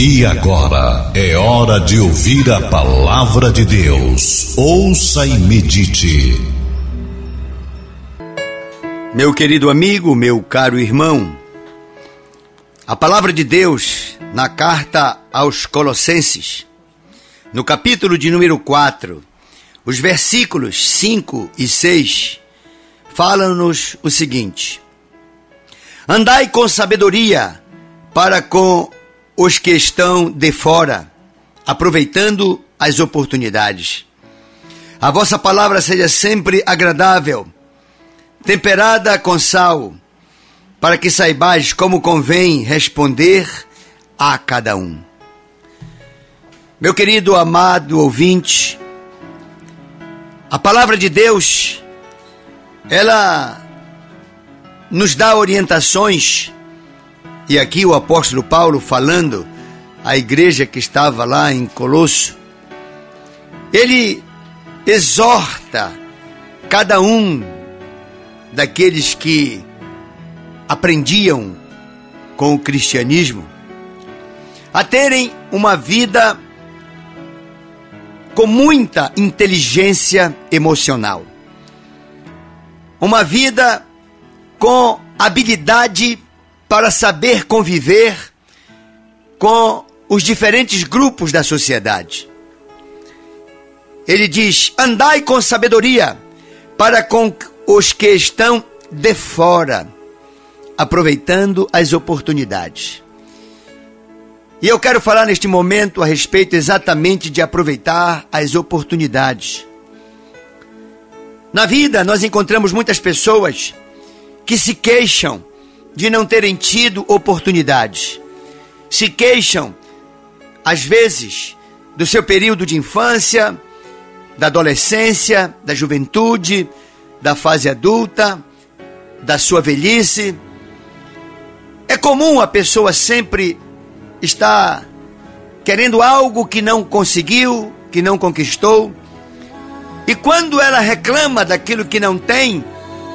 E agora é hora de ouvir a palavra de Deus. Ouça e medite. Meu querido amigo, meu caro irmão, a palavra de Deus na carta aos Colossenses, no capítulo de número 4, os versículos 5 e 6, falam-nos o seguinte: Andai com sabedoria para com os que estão de fora, aproveitando as oportunidades. A vossa palavra seja sempre agradável, temperada com sal, para que saibais como convém responder a cada um. Meu querido amado ouvinte, a palavra de Deus, ela nos dá orientações e aqui o apóstolo Paulo falando à igreja que estava lá em Colosso, ele exorta cada um daqueles que aprendiam com o cristianismo a terem uma vida com muita inteligência emocional. Uma vida com habilidade para saber conviver com os diferentes grupos da sociedade. Ele diz: andai com sabedoria para com os que estão de fora, aproveitando as oportunidades. E eu quero falar neste momento a respeito exatamente de aproveitar as oportunidades. Na vida, nós encontramos muitas pessoas que se queixam de não terem tido oportunidades. Se queixam, às vezes, do seu período de infância, da adolescência, da juventude, da fase adulta, da sua velhice. É comum a pessoa sempre estar querendo algo que não conseguiu, que não conquistou. E quando ela reclama daquilo que não tem,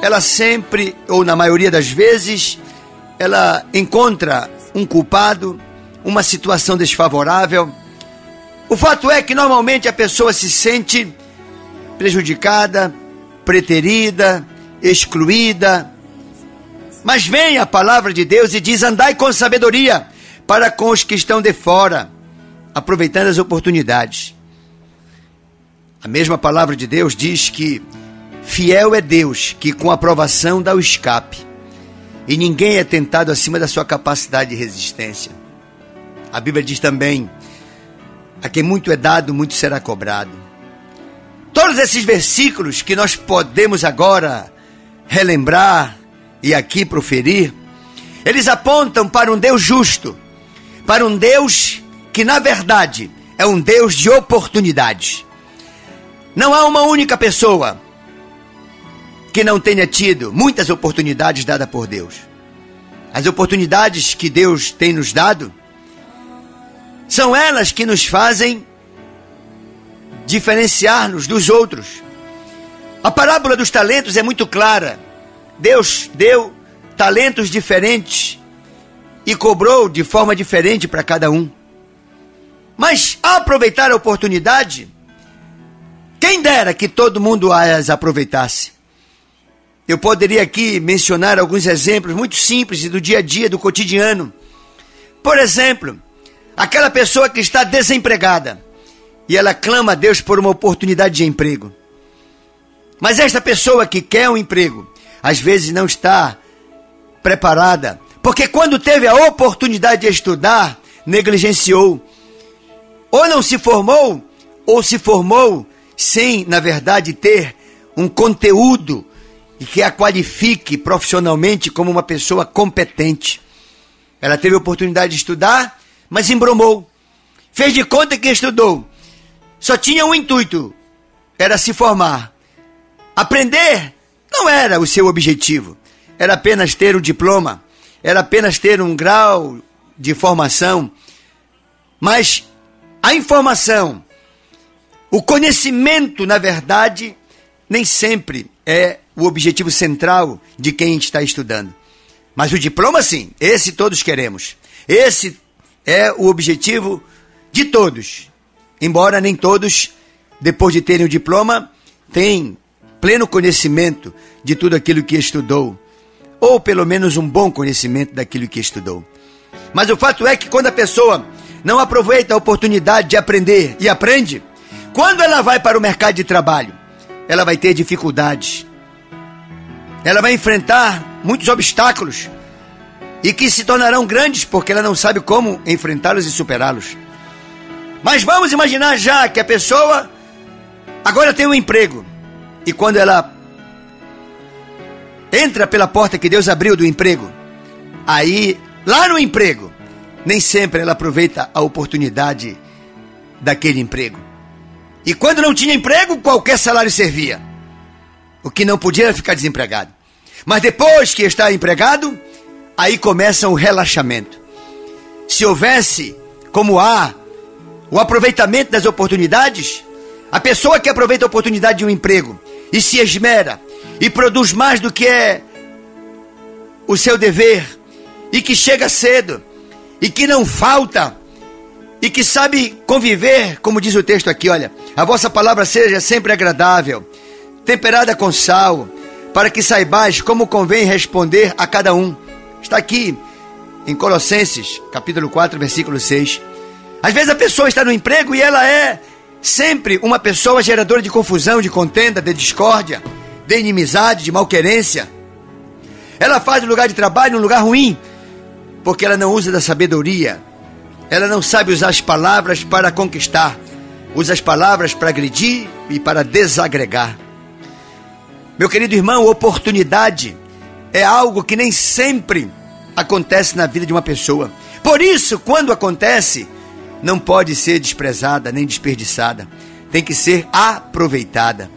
ela sempre, ou na maioria das vezes, ela encontra um culpado, uma situação desfavorável. O fato é que normalmente a pessoa se sente prejudicada, preterida, excluída. Mas vem a palavra de Deus e diz: andai com sabedoria para com os que estão de fora, aproveitando as oportunidades. A mesma palavra de Deus diz que fiel é Deus que com aprovação dá o escape e ninguém é tentado acima da sua capacidade de resistência. A Bíblia diz também: a quem muito é dado, muito será cobrado. Todos esses versículos que nós podemos agora relembrar e aqui proferir, eles apontam para um Deus justo, para um Deus que, na verdade, é um Deus de oportunidades. Não há uma única pessoa que não tenha tido muitas oportunidades dadas por Deus. As oportunidades que Deus tem nos dado são elas que nos fazem diferenciar-nos dos outros. A parábola dos talentos é muito clara. Deus deu talentos diferentes e cobrou de forma diferente para cada um. Mas aproveitar a oportunidade, quem dera que todo mundo as aproveitasse. Eu poderia aqui mencionar alguns exemplos muito simples do dia a dia, do cotidiano. Por exemplo, aquela pessoa que está desempregada e ela clama a Deus por uma oportunidade de emprego. Mas esta pessoa que quer um emprego, às vezes não está preparada, porque quando teve a oportunidade de estudar, negligenciou. Ou não se formou, ou se formou sem, na verdade, ter um conteúdo e que a qualifique profissionalmente como uma pessoa competente. Ela teve a oportunidade de estudar, mas embromou. Fez de conta que estudou. Só tinha um intuito: era se formar. Aprender não era o seu objetivo. Era apenas ter um diploma, era apenas ter um grau de formação. Mas a informação, o conhecimento, na verdade, nem sempre é o objetivo central de quem está estudando. Mas o diploma, sim, esse todos queremos. Esse é o objetivo de todos. Embora nem todos, depois de terem o diploma, tenham pleno conhecimento de tudo aquilo que estudou, ou pelo menos um bom conhecimento daquilo que estudou. Mas o fato é que quando a pessoa não aproveita a oportunidade de aprender e aprende, quando ela vai para o mercado de trabalho, ela vai ter dificuldades. Ela vai enfrentar muitos obstáculos e que se tornarão grandes porque ela não sabe como enfrentá-los e superá-los. Mas vamos imaginar já que a pessoa agora tem um emprego e quando ela entra pela porta que Deus abriu do emprego, aí lá no emprego, nem sempre ela aproveita a oportunidade daquele emprego. E quando não tinha emprego, qualquer salário servia. O que não podia era ficar desempregado. Mas depois que está empregado, aí começa o relaxamento. Se houvesse, como há, o aproveitamento das oportunidades, a pessoa que aproveita a oportunidade de um emprego e se esmera e produz mais do que é o seu dever e que chega cedo e que não falta e que sabe conviver, como diz o texto aqui, olha, a vossa palavra seja sempre agradável, temperada com sal, para que saibais como convém responder a cada um. Está aqui em Colossenses, capítulo 4, versículo 6. Às vezes a pessoa está no emprego e ela é sempre uma pessoa geradora de confusão, de contenda, de discórdia, de inimizade, de malquerência. Ela faz o lugar de trabalho um lugar ruim, porque ela não usa da sabedoria, ela não sabe usar as palavras para conquistar, usa as palavras para agredir e para desagregar. Meu querido irmão, oportunidade é algo que nem sempre acontece na vida de uma pessoa. Por isso, quando acontece, não pode ser desprezada nem desperdiçada. Tem que ser aproveitada.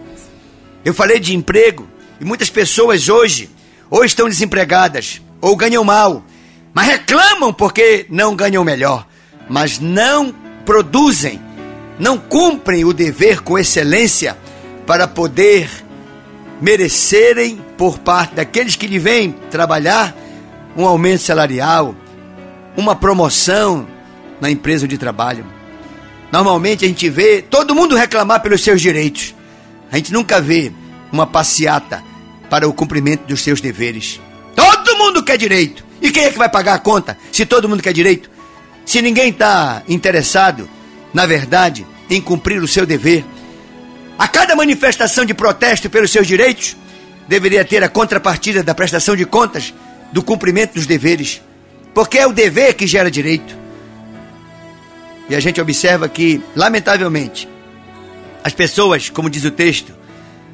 Eu falei de emprego e muitas pessoas hoje ou estão desempregadas ou ganham mal, mas reclamam porque não ganham melhor mas não produzem, não cumprem o dever com excelência para poder merecerem por parte daqueles que lhe vêm trabalhar um aumento salarial, uma promoção na empresa de trabalho. Normalmente a gente vê todo mundo reclamar pelos seus direitos. A gente nunca vê uma passeata para o cumprimento dos seus deveres. Todo mundo quer direito. E quem é que vai pagar a conta se todo mundo quer direito? Se ninguém está interessado, na verdade, em cumprir o seu dever, a cada manifestação de protesto pelos seus direitos, deveria ter a contrapartida da prestação de contas do cumprimento dos deveres, porque é o dever que gera direito. E a gente observa que, lamentavelmente, as pessoas, como diz o texto,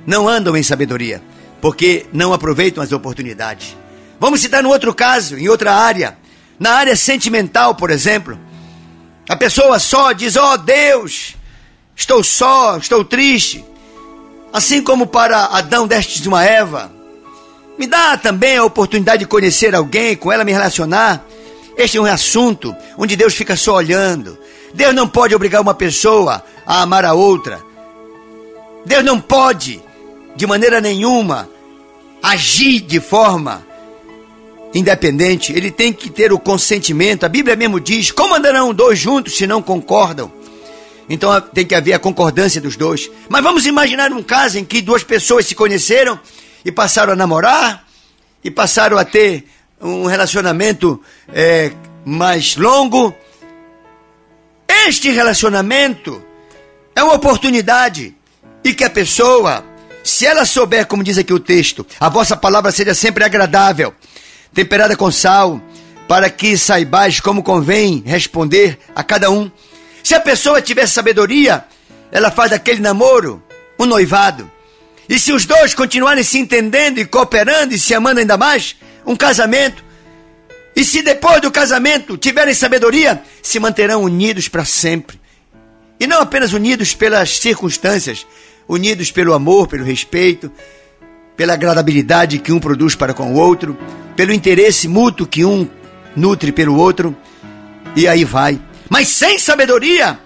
não andam em sabedoria, porque não aproveitam as oportunidades. Vamos citar no outro caso, em outra área, na área sentimental, por exemplo, a pessoa só diz: Ó oh, Deus, estou só, estou triste. Assim como para Adão destes uma Eva. Me dá também a oportunidade de conhecer alguém, com ela me relacionar. Este é um assunto onde Deus fica só olhando. Deus não pode obrigar uma pessoa a amar a outra. Deus não pode, de maneira nenhuma, agir de forma independente, ele tem que ter o consentimento. A Bíblia mesmo diz: como andarão dois juntos se não concordam? Então tem que haver a concordância dos dois. Mas vamos imaginar um caso em que duas pessoas se conheceram e passaram a namorar e passaram a ter um relacionamento é, mais longo. Este relacionamento é uma oportunidade e que a pessoa, se ela souber, como diz aqui o texto, a vossa palavra seja sempre agradável temperada com sal, para que saibais como convém responder a cada um. Se a pessoa tiver sabedoria, ela faz daquele namoro um noivado. E se os dois continuarem se entendendo e cooperando e se amando ainda mais, um casamento. E se depois do casamento tiverem sabedoria, se manterão unidos para sempre. E não apenas unidos pelas circunstâncias, unidos pelo amor, pelo respeito, pela agradabilidade que um produz para com o outro, pelo interesse mútuo que um nutre pelo outro, e aí vai. Mas sem sabedoria,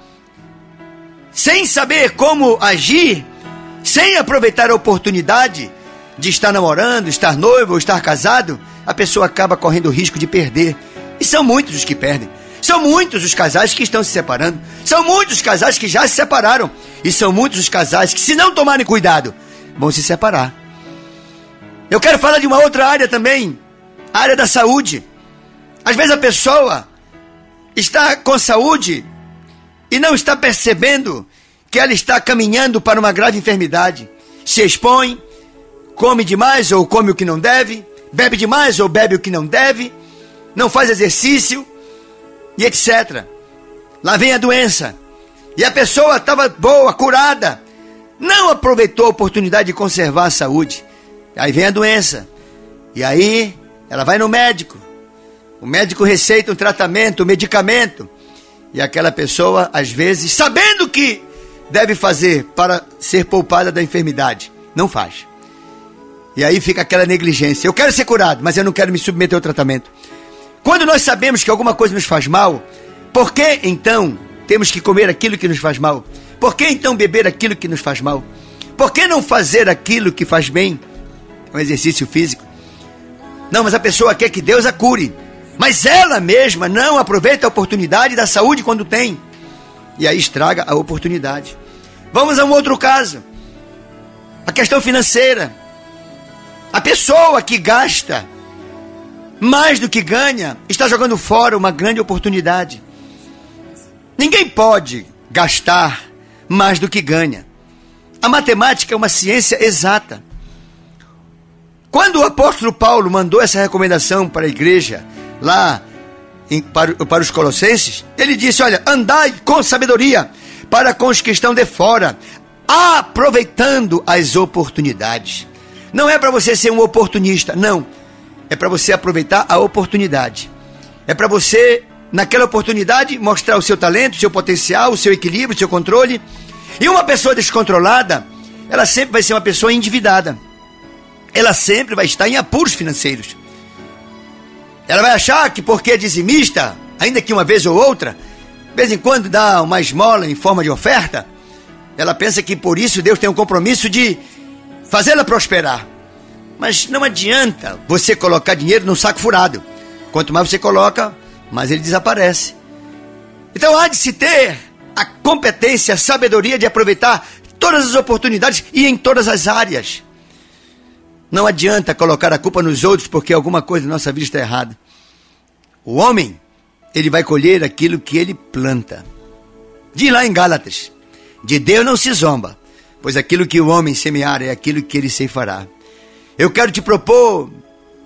sem saber como agir, sem aproveitar a oportunidade de estar namorando, estar noivo ou estar casado, a pessoa acaba correndo o risco de perder. E são muitos os que perdem. São muitos os casais que estão se separando. São muitos os casais que já se separaram. E são muitos os casais que, se não tomarem cuidado, vão se separar. Eu quero falar de uma outra área também, a área da saúde. Às vezes a pessoa está com saúde e não está percebendo que ela está caminhando para uma grave enfermidade. Se expõe, come demais ou come o que não deve, bebe demais ou bebe o que não deve, não faz exercício e etc. Lá vem a doença. E a pessoa estava boa, curada, não aproveitou a oportunidade de conservar a saúde. Aí vem a doença. E aí ela vai no médico. O médico receita um tratamento, um medicamento. E aquela pessoa, às vezes, sabendo que deve fazer para ser poupada da enfermidade, não faz. E aí fica aquela negligência. Eu quero ser curado, mas eu não quero me submeter ao tratamento. Quando nós sabemos que alguma coisa nos faz mal, por que então temos que comer aquilo que nos faz mal? Por que então beber aquilo que nos faz mal? Por que não fazer aquilo que faz bem? Um exercício físico. Não, mas a pessoa quer que Deus a cure. Mas ela mesma não aproveita a oportunidade da saúde quando tem. E aí estraga a oportunidade. Vamos a um outro caso. A questão financeira. A pessoa que gasta mais do que ganha está jogando fora uma grande oportunidade. Ninguém pode gastar mais do que ganha. A matemática é uma ciência exata. Quando o apóstolo Paulo mandou essa recomendação para a igreja, lá em, para, para os colossenses, ele disse: Olha, andai com sabedoria para com os que estão de fora, aproveitando as oportunidades. Não é para você ser um oportunista, não. É para você aproveitar a oportunidade. É para você, naquela oportunidade, mostrar o seu talento, o seu potencial, o seu equilíbrio, o seu controle. E uma pessoa descontrolada, ela sempre vai ser uma pessoa endividada. Ela sempre vai estar em apuros financeiros. Ela vai achar que porque é dizimista, ainda que uma vez ou outra, de vez em quando dá uma esmola em forma de oferta, ela pensa que por isso Deus tem um compromisso de fazê-la prosperar. Mas não adianta você colocar dinheiro num saco furado. Quanto mais você coloca, mais ele desaparece. Então há de se ter a competência, a sabedoria de aproveitar todas as oportunidades e em todas as áreas. Não adianta colocar a culpa nos outros porque alguma coisa na nossa vida está errada. O homem, ele vai colher aquilo que ele planta. Diz lá em Gálatas: de Deus não se zomba, pois aquilo que o homem semear é aquilo que ele ceifará. Eu quero te propor,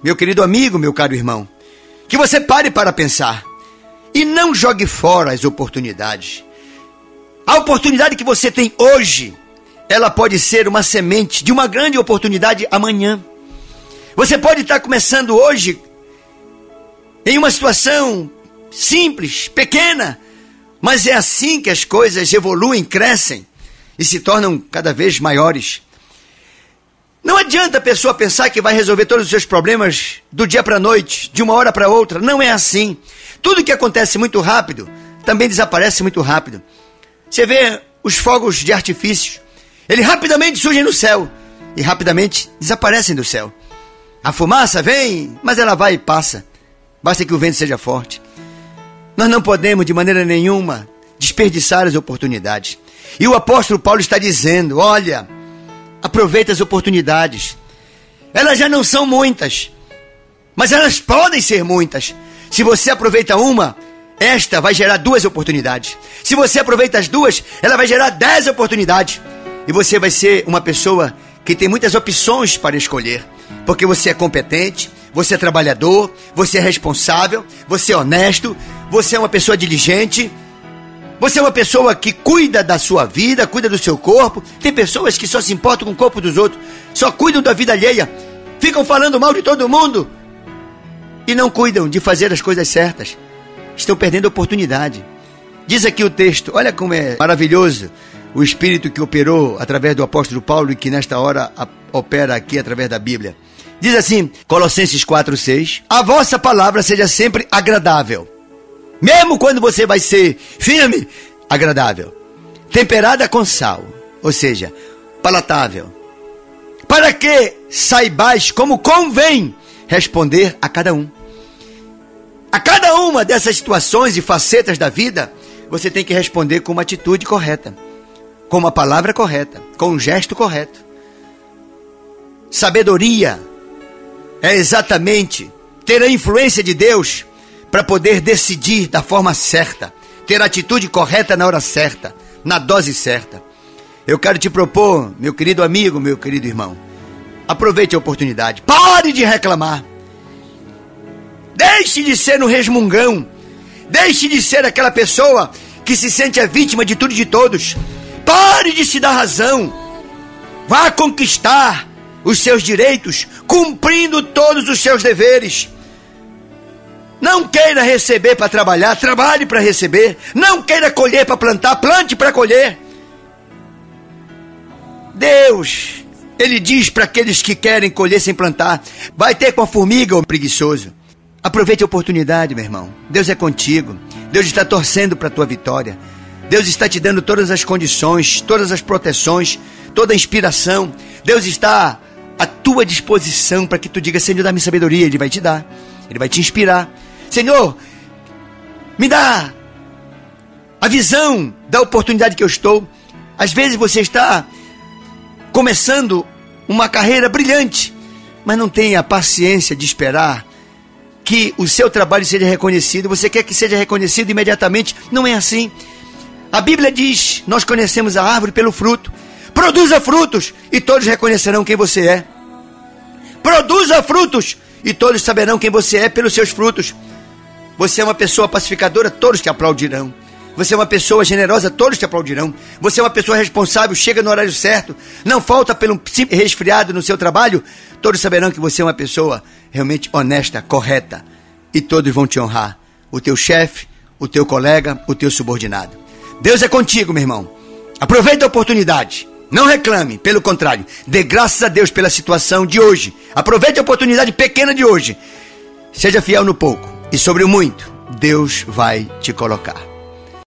meu querido amigo, meu caro irmão, que você pare para pensar e não jogue fora as oportunidades. A oportunidade que você tem hoje ela pode ser uma semente de uma grande oportunidade amanhã. Você pode estar começando hoje em uma situação simples, pequena, mas é assim que as coisas evoluem, crescem e se tornam cada vez maiores. Não adianta a pessoa pensar que vai resolver todos os seus problemas do dia para a noite, de uma hora para outra. Não é assim. Tudo que acontece muito rápido também desaparece muito rápido. Você vê os fogos de artifício. Eles rapidamente surgem no céu e rapidamente desaparecem do céu. A fumaça vem, mas ela vai e passa. Basta que o vento seja forte. Nós não podemos, de maneira nenhuma, desperdiçar as oportunidades. E o apóstolo Paulo está dizendo: olha, aproveita as oportunidades. Elas já não são muitas, mas elas podem ser muitas. Se você aproveita uma, esta vai gerar duas oportunidades. Se você aproveita as duas, ela vai gerar dez oportunidades. E você vai ser uma pessoa que tem muitas opções para escolher. Porque você é competente, você é trabalhador, você é responsável, você é honesto, você é uma pessoa diligente, você é uma pessoa que cuida da sua vida, cuida do seu corpo. Tem pessoas que só se importam com o corpo dos outros, só cuidam da vida alheia, ficam falando mal de todo mundo e não cuidam de fazer as coisas certas. Estão perdendo a oportunidade. Diz aqui o texto, olha como é maravilhoso o Espírito que operou através do apóstolo Paulo e que nesta hora opera aqui através da Bíblia. Diz assim, Colossenses 4,6: A vossa palavra seja sempre agradável, mesmo quando você vai ser firme, agradável, temperada com sal, ou seja, palatável, para que saibais como convém responder a cada um. A cada uma dessas situações e facetas da vida, você tem que responder com uma atitude correta, com uma palavra correta, com um gesto correto. Sabedoria é exatamente ter a influência de Deus para poder decidir da forma certa, ter a atitude correta na hora certa, na dose certa. Eu quero te propor, meu querido amigo, meu querido irmão, aproveite a oportunidade, pare de reclamar, deixe de ser no resmungão, deixe de ser aquela pessoa que se sente a vítima de tudo e de todos, pare de se dar razão, vá conquistar os seus direitos, cumprindo todos os seus deveres. Não queira receber para trabalhar, trabalhe para receber. Não queira colher para plantar, plante para colher. Deus, Ele diz para aqueles que querem colher sem plantar: vai ter com a formiga, ô preguiçoso. Aproveite a oportunidade, meu irmão. Deus é contigo. Deus está torcendo para a tua vitória. Deus está te dando todas as condições, todas as proteções, toda a inspiração. Deus está à tua disposição para que tu diga, Senhor, dá-me sabedoria. Ele vai te dar. Ele vai te inspirar. Senhor, me dá a visão da oportunidade que eu estou. Às vezes você está começando uma carreira brilhante, mas não tem a paciência de esperar que o seu trabalho seja reconhecido. Você quer que seja reconhecido imediatamente? Não é assim. A Bíblia diz: Nós conhecemos a árvore pelo fruto. Produza frutos e todos reconhecerão quem você é. Produza frutos e todos saberão quem você é pelos seus frutos. Você é uma pessoa pacificadora, todos te aplaudirão. Você é uma pessoa generosa, todos te aplaudirão. Você é uma pessoa responsável, chega no horário certo, não falta pelo simples resfriado no seu trabalho, todos saberão que você é uma pessoa realmente honesta, correta, e todos vão te honrar. O teu chefe, o teu colega, o teu subordinado. Deus é contigo, meu irmão. Aproveita a oportunidade. Não reclame, pelo contrário, dê graças a Deus pela situação de hoje. Aproveite a oportunidade pequena de hoje. Seja fiel no pouco e sobre o muito, Deus vai te colocar.